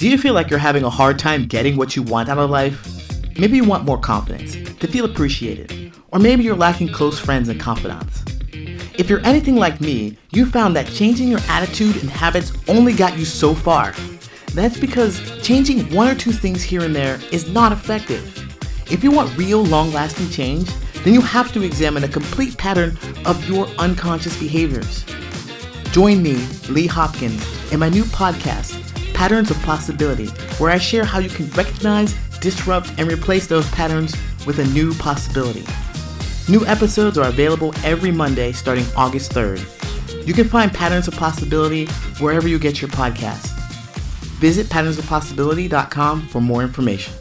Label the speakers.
Speaker 1: Do you feel like you're having a hard time getting what you want out of life? Maybe you want more confidence, to feel appreciated, or maybe you're lacking close friends and confidants. If you're anything like me, you found that changing your attitude and habits only got you so far. That's because changing one or two things here and there is not effective. If you want real long lasting change, then you have to examine a complete pattern of your unconscious behaviors. Join me, Lee Hopkins, in my new podcast, Patterns of Possibility, where I share how you can recognize, disrupt, and replace those patterns with a new possibility. New episodes are available every Monday starting August 3rd. You can find Patterns of Possibility wherever you get your podcasts. Visit patternsofpossibility.com for more information.